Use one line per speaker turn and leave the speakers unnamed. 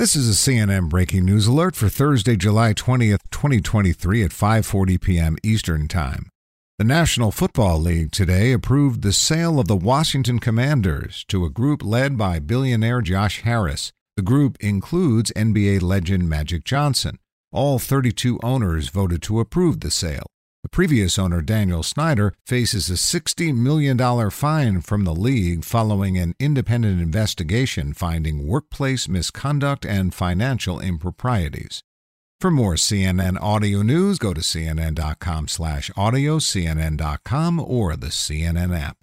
This is a CNN breaking news alert for Thursday, July 20th, 2023 at 5:40 p.m. Eastern Time. The National Football League today approved the sale of the Washington Commanders to a group led by billionaire Josh Harris. The group includes NBA legend Magic Johnson. All 32 owners voted to approve the sale. Previous owner, Daniel Snyder, faces a $60 million fine from the league following an independent investigation finding workplace misconduct and financial improprieties. For more CNN audio news, go to cnn.com slash audio, cnn.com, or the CNN app.